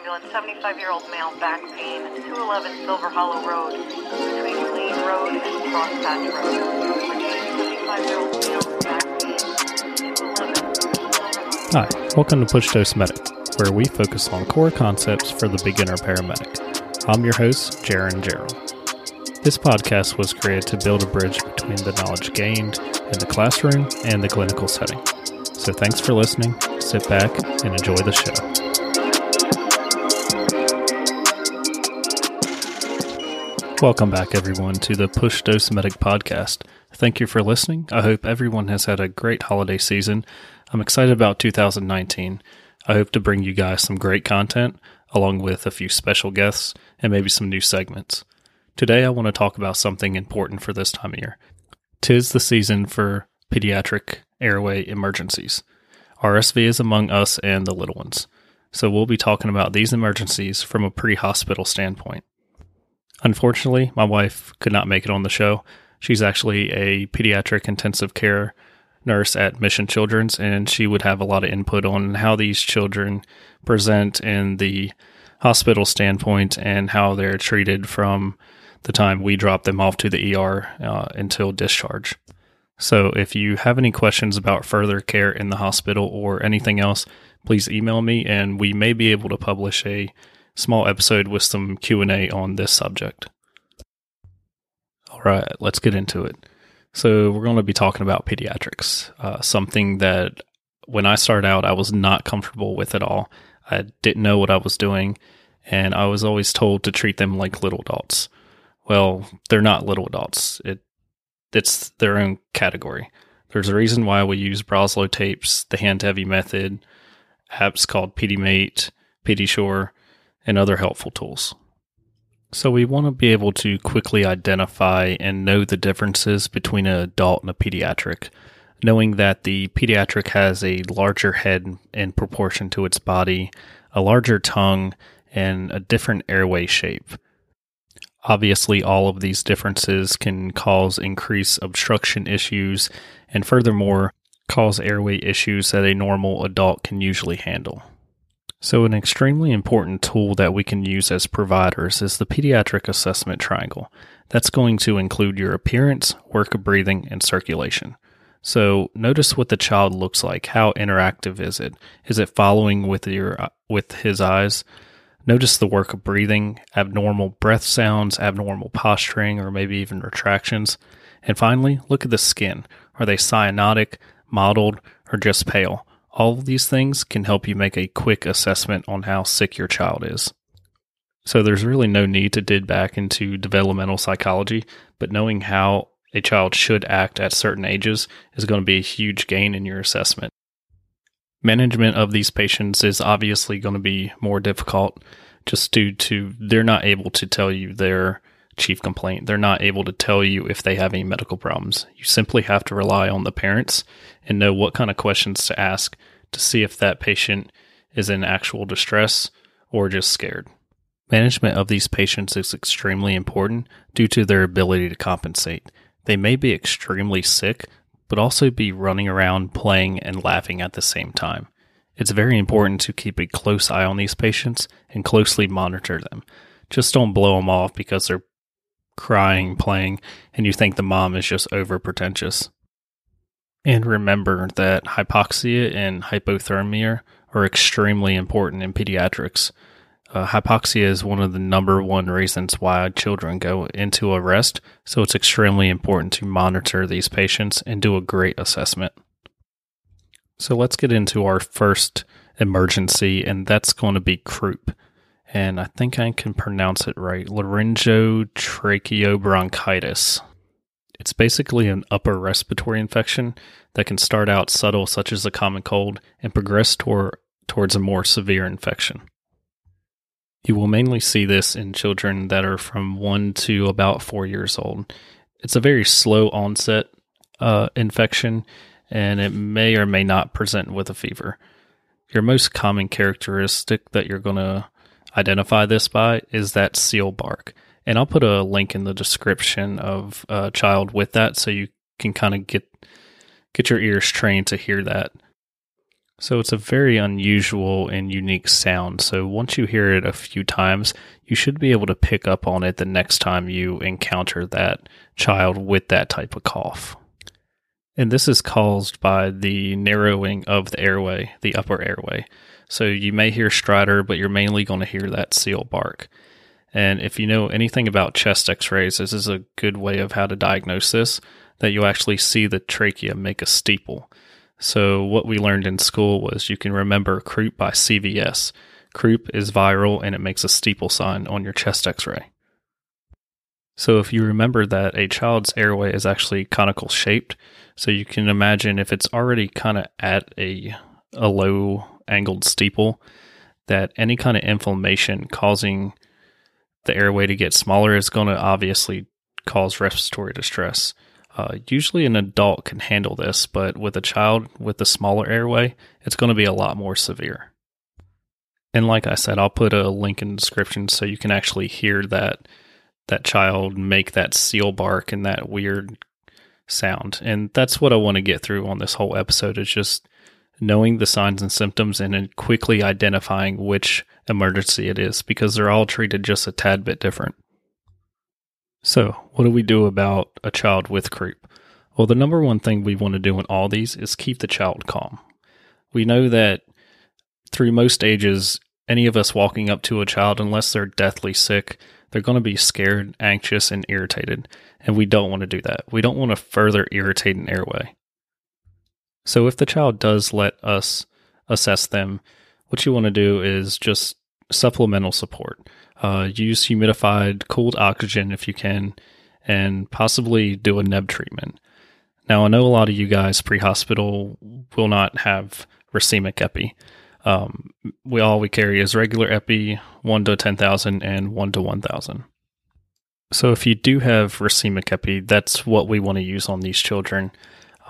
ambulance, 75 year old male, back pain, 211 Silver Hollow Road, between Clean Road and Crosspatch Road. Virginia, 75 year old male, back pain, 211 Silver Hollow Hi, welcome to Push Dose Medic, where we focus on core concepts for the beginner paramedic. I'm your host, Jaron Gerald. This podcast was created to build a bridge between the knowledge gained in the classroom and the clinical setting. So thanks for listening, sit back, and enjoy the show. Welcome back, everyone, to the Push Dose Medic podcast. Thank you for listening. I hope everyone has had a great holiday season. I'm excited about 2019. I hope to bring you guys some great content, along with a few special guests and maybe some new segments. Today, I want to talk about something important for this time of year. Tis the season for pediatric airway emergencies. RSV is among us and the little ones. So, we'll be talking about these emergencies from a pre hospital standpoint. Unfortunately, my wife could not make it on the show. She's actually a pediatric intensive care nurse at Mission Children's, and she would have a lot of input on how these children present in the hospital standpoint and how they're treated from the time we drop them off to the ER uh, until discharge. So, if you have any questions about further care in the hospital or anything else, please email me, and we may be able to publish a small episode with some Q&A on this subject. All right, let's get into it. So, we're going to be talking about pediatrics, uh, something that when I started out, I was not comfortable with at all. I didn't know what I was doing, and I was always told to treat them like little adults. Well, they're not little adults. It it's their own category. There's a reason why we use Broselow tapes, the Handtevy method, apps called PediMate, PediSure, and other helpful tools. So we want to be able to quickly identify and know the differences between an adult and a pediatric, knowing that the pediatric has a larger head in proportion to its body, a larger tongue, and a different airway shape. Obviously, all of these differences can cause increased obstruction issues and furthermore cause airway issues that a normal adult can usually handle. So, an extremely important tool that we can use as providers is the pediatric assessment triangle. That's going to include your appearance, work of breathing, and circulation. So, notice what the child looks like. How interactive is it? Is it following with your uh, with his eyes? Notice the work of breathing, abnormal breath sounds, abnormal posturing, or maybe even retractions. And finally, look at the skin. Are they cyanotic, mottled, or just pale? All of these things can help you make a quick assessment on how sick your child is. So there's really no need to dig back into developmental psychology, but knowing how a child should act at certain ages is going to be a huge gain in your assessment. Management of these patients is obviously going to be more difficult just due to they're not able to tell you their chief complaint. They're not able to tell you if they have any medical problems. You simply have to rely on the parents and know what kind of questions to ask to see if that patient is in actual distress or just scared. Management of these patients is extremely important due to their ability to compensate. They may be extremely sick, but also be running around, playing, and laughing at the same time. It's very important to keep a close eye on these patients and closely monitor them. Just don't blow them off because they're crying, playing, and you think the mom is just over pretentious. And remember that hypoxia and hypothermia are extremely important in pediatrics. Uh, hypoxia is one of the number one reasons why children go into arrest, so it's extremely important to monitor these patients and do a great assessment. So let's get into our first emergency, and that's going to be croup. And I think I can pronounce it right laryngotracheobronchitis. It's basically an upper respiratory infection that can start out subtle, such as a common cold, and progress toward, towards a more severe infection. You will mainly see this in children that are from one to about four years old. It's a very slow onset uh, infection, and it may or may not present with a fever. Your most common characteristic that you're going to identify this by is that seal bark. And I'll put a link in the description of a child with that so you can kind of get get your ears trained to hear that. So it's a very unusual and unique sound. So once you hear it a few times, you should be able to pick up on it the next time you encounter that child with that type of cough. And this is caused by the narrowing of the airway, the upper airway. So you may hear stridor, but you're mainly going to hear that seal bark. And if you know anything about chest x rays, this is a good way of how to diagnose this that you'll actually see the trachea make a steeple. So, what we learned in school was you can remember croup by CVS. Croup is viral and it makes a steeple sign on your chest x ray. So, if you remember that a child's airway is actually conical shaped, so you can imagine if it's already kind of at a, a low angled steeple, that any kind of inflammation causing the airway to get smaller is going to obviously cause respiratory distress. Uh, usually, an adult can handle this, but with a child with a smaller airway, it's going to be a lot more severe. And like I said, I'll put a link in the description so you can actually hear that that child make that seal bark and that weird sound. And that's what I want to get through on this whole episode is just knowing the signs and symptoms and then quickly identifying which emergency it is because they're all treated just a tad bit different. So, what do we do about a child with croup? Well, the number one thing we want to do in all these is keep the child calm. We know that through most ages, any of us walking up to a child, unless they're deathly sick, they're going to be scared, anxious, and irritated. And we don't want to do that. We don't want to further irritate an airway. So, if the child does let us assess them, what you want to do is just supplemental support. Uh, use humidified, cooled oxygen if you can, and possibly do a neb treatment. Now, I know a lot of you guys pre hospital will not have racemic epi. Um, we all we carry is regular epi, one to ten thousand and one to one thousand. So if you do have racemic epi, that's what we want to use on these children.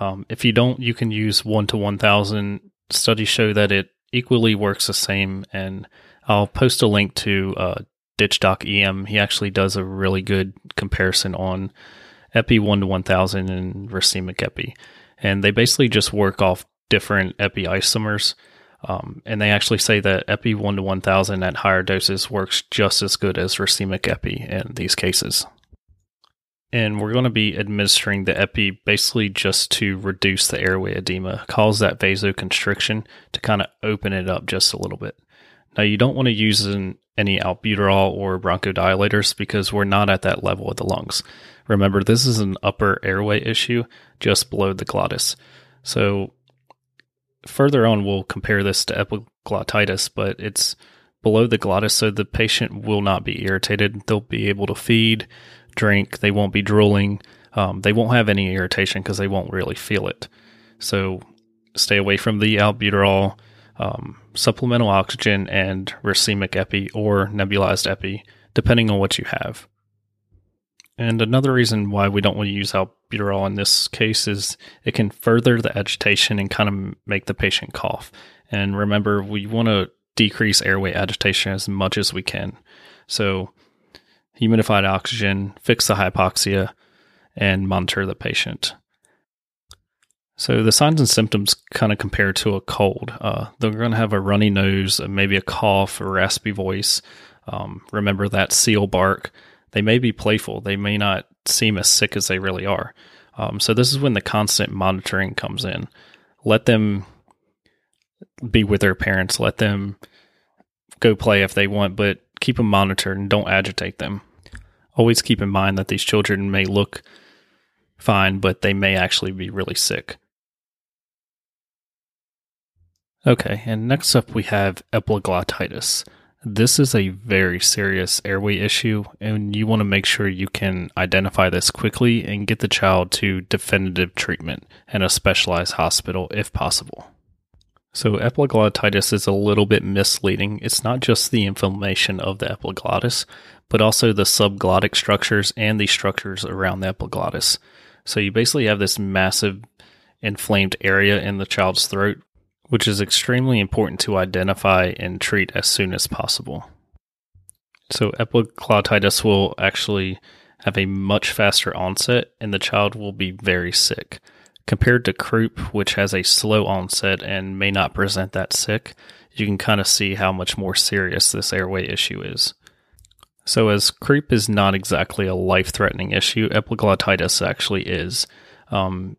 Um, if you don't, you can use one to one thousand. Studies show that it equally works the same, and I'll post a link to uh, DitchDoc EM, he actually does a really good comparison on Epi 1 to 1000 and racemic Epi. And they basically just work off different Epi isomers. Um, and they actually say that Epi 1 to 1000 at higher doses works just as good as racemic Epi in these cases. And we're going to be administering the Epi basically just to reduce the airway edema, cause that vasoconstriction to kind of open it up just a little bit. Now, you don't want to use an any albuterol or bronchodilators because we're not at that level of the lungs. Remember, this is an upper airway issue just below the glottis. So, further on, we'll compare this to epiglottitis, but it's below the glottis, so the patient will not be irritated. They'll be able to feed, drink, they won't be drooling, um, they won't have any irritation because they won't really feel it. So, stay away from the albuterol um, supplemental oxygen and racemic epi or nebulized epi, depending on what you have. And another reason why we don't want to use albuterol in this case is it can further the agitation and kind of make the patient cough. And remember, we want to decrease airway agitation as much as we can. So, humidified oxygen, fix the hypoxia, and monitor the patient. So the signs and symptoms kind of compare to a cold. Uh, they're going to have a runny nose, maybe a cough, a raspy voice. Um, remember that seal bark. They may be playful. They may not seem as sick as they really are. Um, so this is when the constant monitoring comes in. Let them be with their parents. Let them go play if they want, but keep them monitored and don't agitate them. Always keep in mind that these children may look fine, but they may actually be really sick. Okay, and next up we have epiglottitis. This is a very serious airway issue, and you want to make sure you can identify this quickly and get the child to definitive treatment in a specialized hospital if possible. So, epiglottitis is a little bit misleading. It's not just the inflammation of the epiglottis, but also the subglottic structures and the structures around the epiglottis. So, you basically have this massive inflamed area in the child's throat which is extremely important to identify and treat as soon as possible. So, epiglottitis will actually have a much faster onset, and the child will be very sick. Compared to croup, which has a slow onset and may not present that sick, you can kind of see how much more serious this airway issue is. So, as croup is not exactly a life threatening issue, epiglottitis actually is. Um,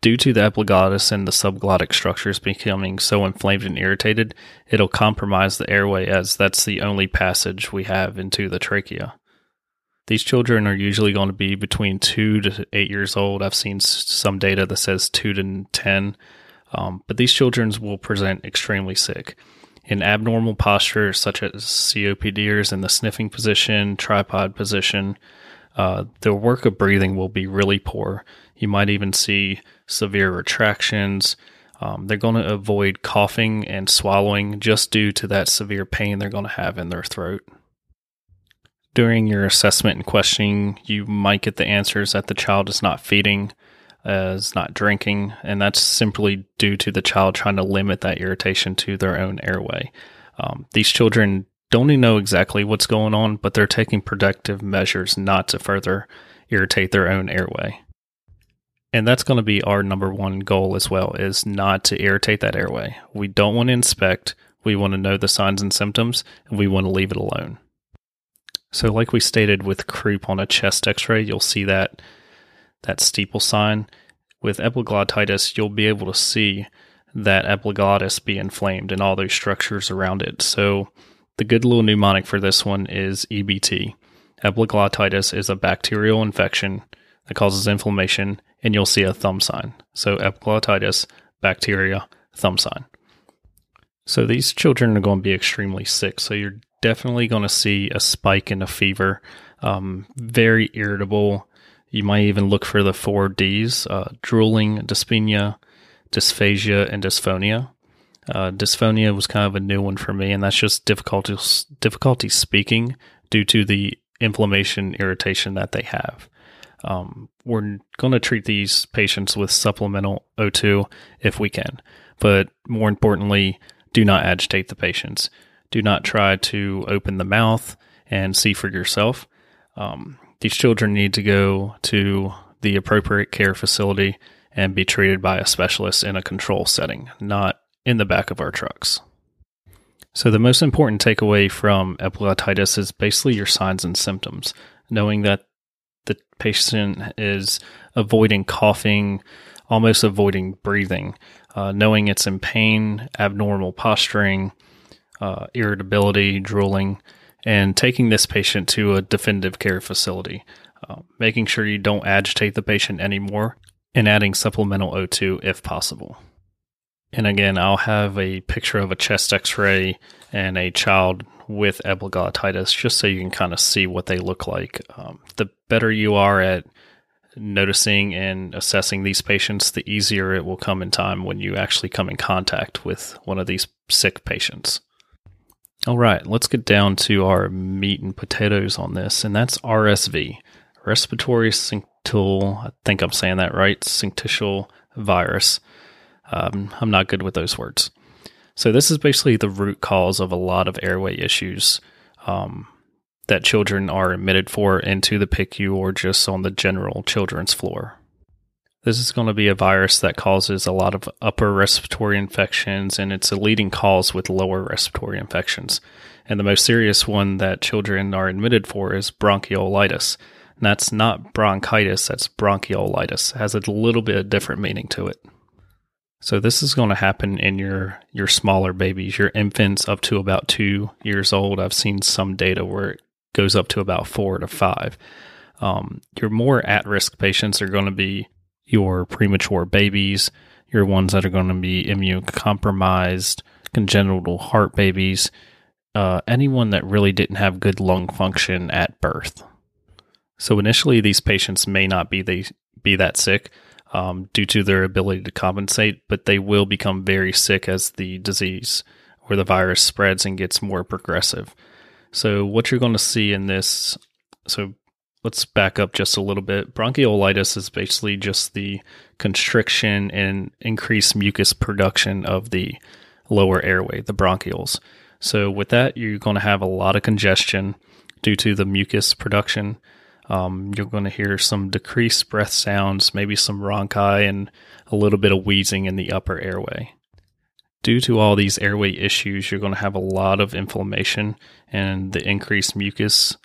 due to the epiglottis and the subglottic structures becoming so inflamed and irritated, it'll compromise the airway as that's the only passage we have into the trachea. These children are usually going to be between two to eight years old. I've seen some data that says two to 10, um, but these children will present extremely sick. In abnormal postures such as COPDers in the sniffing position, tripod position, uh, work of breathing will be really poor. You might even see severe retractions. Um, they're going to avoid coughing and swallowing just due to that severe pain they're going to have in their throat. During your assessment and questioning, you might get the answers that the child is not feeding, uh, is not drinking, and that's simply due to the child trying to limit that irritation to their own airway. Um, these children don't even know exactly what's going on, but they're taking protective measures not to further irritate their own airway. And that's going to be our number one goal as well is not to irritate that airway. We don't want to inspect, we want to know the signs and symptoms, and we want to leave it alone. So, like we stated with croup on a chest X-ray, you'll see that that steeple sign. With epiglottitis, you'll be able to see that epiglottis be inflamed and all those structures around it. So, the good little mnemonic for this one is EBT. Epiglottitis is a bacterial infection that causes inflammation, and you'll see a thumb sign. So, epiglottitis, bacteria, thumb sign. So, these children are going to be extremely sick. So, you're definitely going to see a spike in a fever, um, very irritable. You might even look for the four Ds uh, drooling, dyspnea, dysphagia, and dysphonia. Uh, dysphonia was kind of a new one for me, and that's just difficulty, difficulty speaking due to the inflammation, irritation that they have. Um, we're going to treat these patients with supplemental O2 if we can, but more importantly, do not agitate the patients. Do not try to open the mouth and see for yourself. Um, these children need to go to the appropriate care facility and be treated by a specialist in a control setting, not in the back of our trucks. So, the most important takeaway from epiglottitis is basically your signs and symptoms, knowing that the patient is avoiding coughing, almost avoiding breathing, uh, knowing it's in pain, abnormal posturing, uh, irritability, drooling, and taking this patient to a definitive care facility, uh, making sure you don't agitate the patient anymore, and adding supplemental O2 if possible. And again, I'll have a picture of a chest x ray and a child with epiglottitis just so you can kind of see what they look like. Um, the better you are at noticing and assessing these patients, the easier it will come in time when you actually come in contact with one of these sick patients. All right, let's get down to our meat and potatoes on this, and that's RSV, respiratory syncytial. I think I'm saying that right, syncytial virus. Um, I'm not good with those words. So this is basically the root cause of a lot of airway issues um, that children are admitted for into the PICU or just on the general children's floor. This is going to be a virus that causes a lot of upper respiratory infections, and it's a leading cause with lower respiratory infections. And the most serious one that children are admitted for is bronchiolitis. And that's not bronchitis, that's bronchiolitis. It has a little bit of different meaning to it. So this is going to happen in your your smaller babies, your infants up to about two years old. I've seen some data where it goes up to about four to five. Um, your more at risk patients are going to be your premature babies, your ones that are going to be immune compromised, congenital heart babies, uh, anyone that really didn't have good lung function at birth. So initially, these patients may not be they be that sick um, due to their ability to compensate, but they will become very sick as the disease or the virus spreads and gets more progressive. So what you're going to see in this, so let's back up just a little bit. Bronchiolitis is basically just the constriction and increased mucus production of the lower airway, the bronchioles. So, with that, you're going to have a lot of congestion due to the mucus production. Um, you're going to hear some decreased breath sounds, maybe some rhonchi, and a little bit of wheezing in the upper airway. Due to all these airway issues, you're going to have a lot of inflammation, and the increased mucus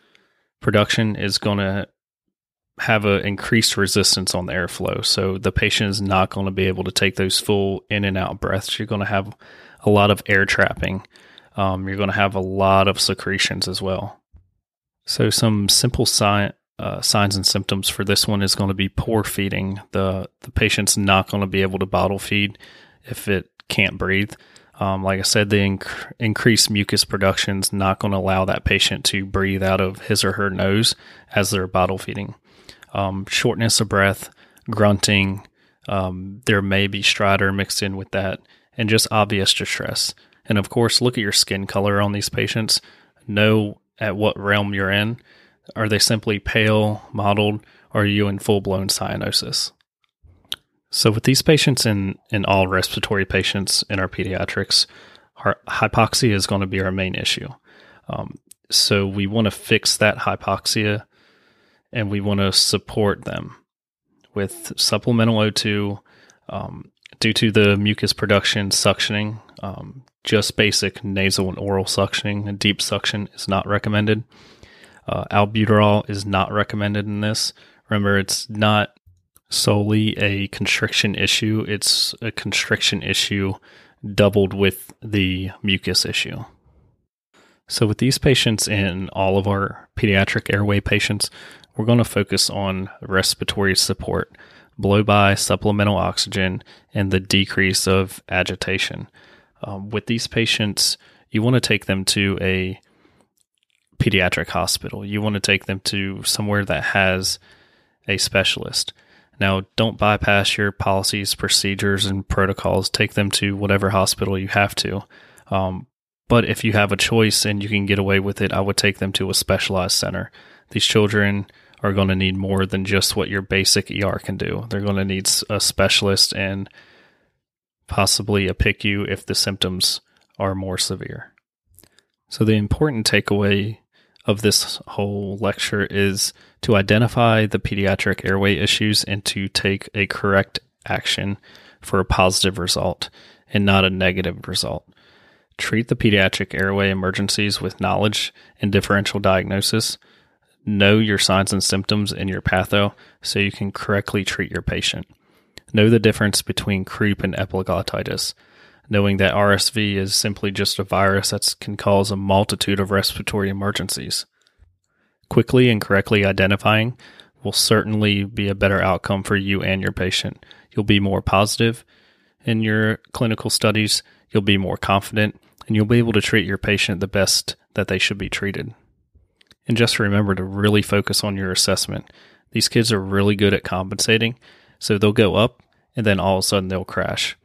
production is going to have an increased resistance on the airflow. So the patient is not going to be able to take those full in and out breaths. You're going to have a lot of air trapping. Um, you're going to have a lot of secretions as well. So some simple sign, uh, signs and symptoms for this one is going to be poor feeding. The the patient's not going to be able to bottle feed if it can't breathe. Um, like I said, the inc- increased mucus production is not going to allow that patient to breathe out of his or her nose as they're bottle feeding. Um, shortness of breath, grunting, um, there may be stridor mixed in with that, and just obvious distress. And of course, look at your skin color on these patients. Know at what realm you're in. Are they simply pale, mottled, or are you in full blown cyanosis? So, with these patients and, and all respiratory patients in our pediatrics, our hypoxia is going to be our main issue. Um, so, we want to fix that hypoxia and we want to support them with supplemental O2 um, due to the mucus production suctioning. Um, just basic nasal and oral suctioning and deep suction is not recommended. Uh, albuterol is not recommended in this. Remember, it's not solely a constriction issue, it's a constriction issue doubled with the mucus issue. So, with these patients and all of our pediatric airway patients, we're going to focus on respiratory support, blow by, supplemental oxygen, and the decrease of agitation. Um, with these patients, you want to take them to a pediatric hospital. You want to take them to somewhere that has a specialist. Now, don't bypass your policies, procedures, and protocols. Take them to whatever hospital you have to. Um, but if you have a choice and you can get away with it, I would take them to a specialized center. These children are going to need more than just what your basic ER can do. They're going to need a specialist and possibly a PICU if the symptoms are more severe. So, the important takeaway of this whole lecture is to identify the pediatric airway issues and to take a correct action for a positive result and not a negative result. Treat the pediatric airway emergencies with knowledge and differential diagnosis. Know your signs and symptoms in your patho so you can correctly treat your patient. Know the difference between croup and epiglottitis knowing that RSV is simply just a virus that can cause a multitude of respiratory emergencies. Quickly and correctly identifying will certainly be a better outcome for you and your patient. You'll be more positive in your clinical studies, you'll be more confident, and you'll be able to treat your patient the best that they should be treated. And just remember to really focus on your assessment. These kids are really good at compensating, so they'll go up and then all of a sudden they'll crash.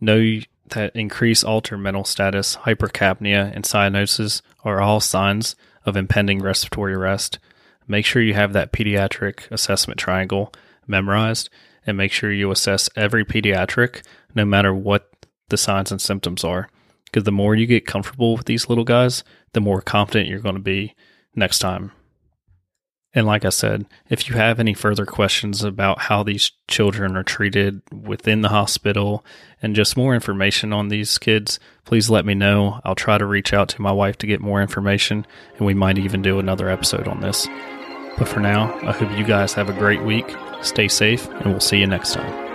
Know that increase altered mental status, hypercapnia, and cyanosis are all signs of impending respiratory arrest. Make sure you have that pediatric assessment triangle memorized and make sure you assess every pediatric no matter what the signs and symptoms are. Because the more you get comfortable with these little guys, the more confident you're going to be next time. And like I said, if you have any further questions about how these children are treated within the hospital and just more information on these kids, please let me know. I'll try to reach out to my wife to get more information, and we might even do another episode on this. But for now, I hope you guys have a great week. Stay safe, and we'll see you next time.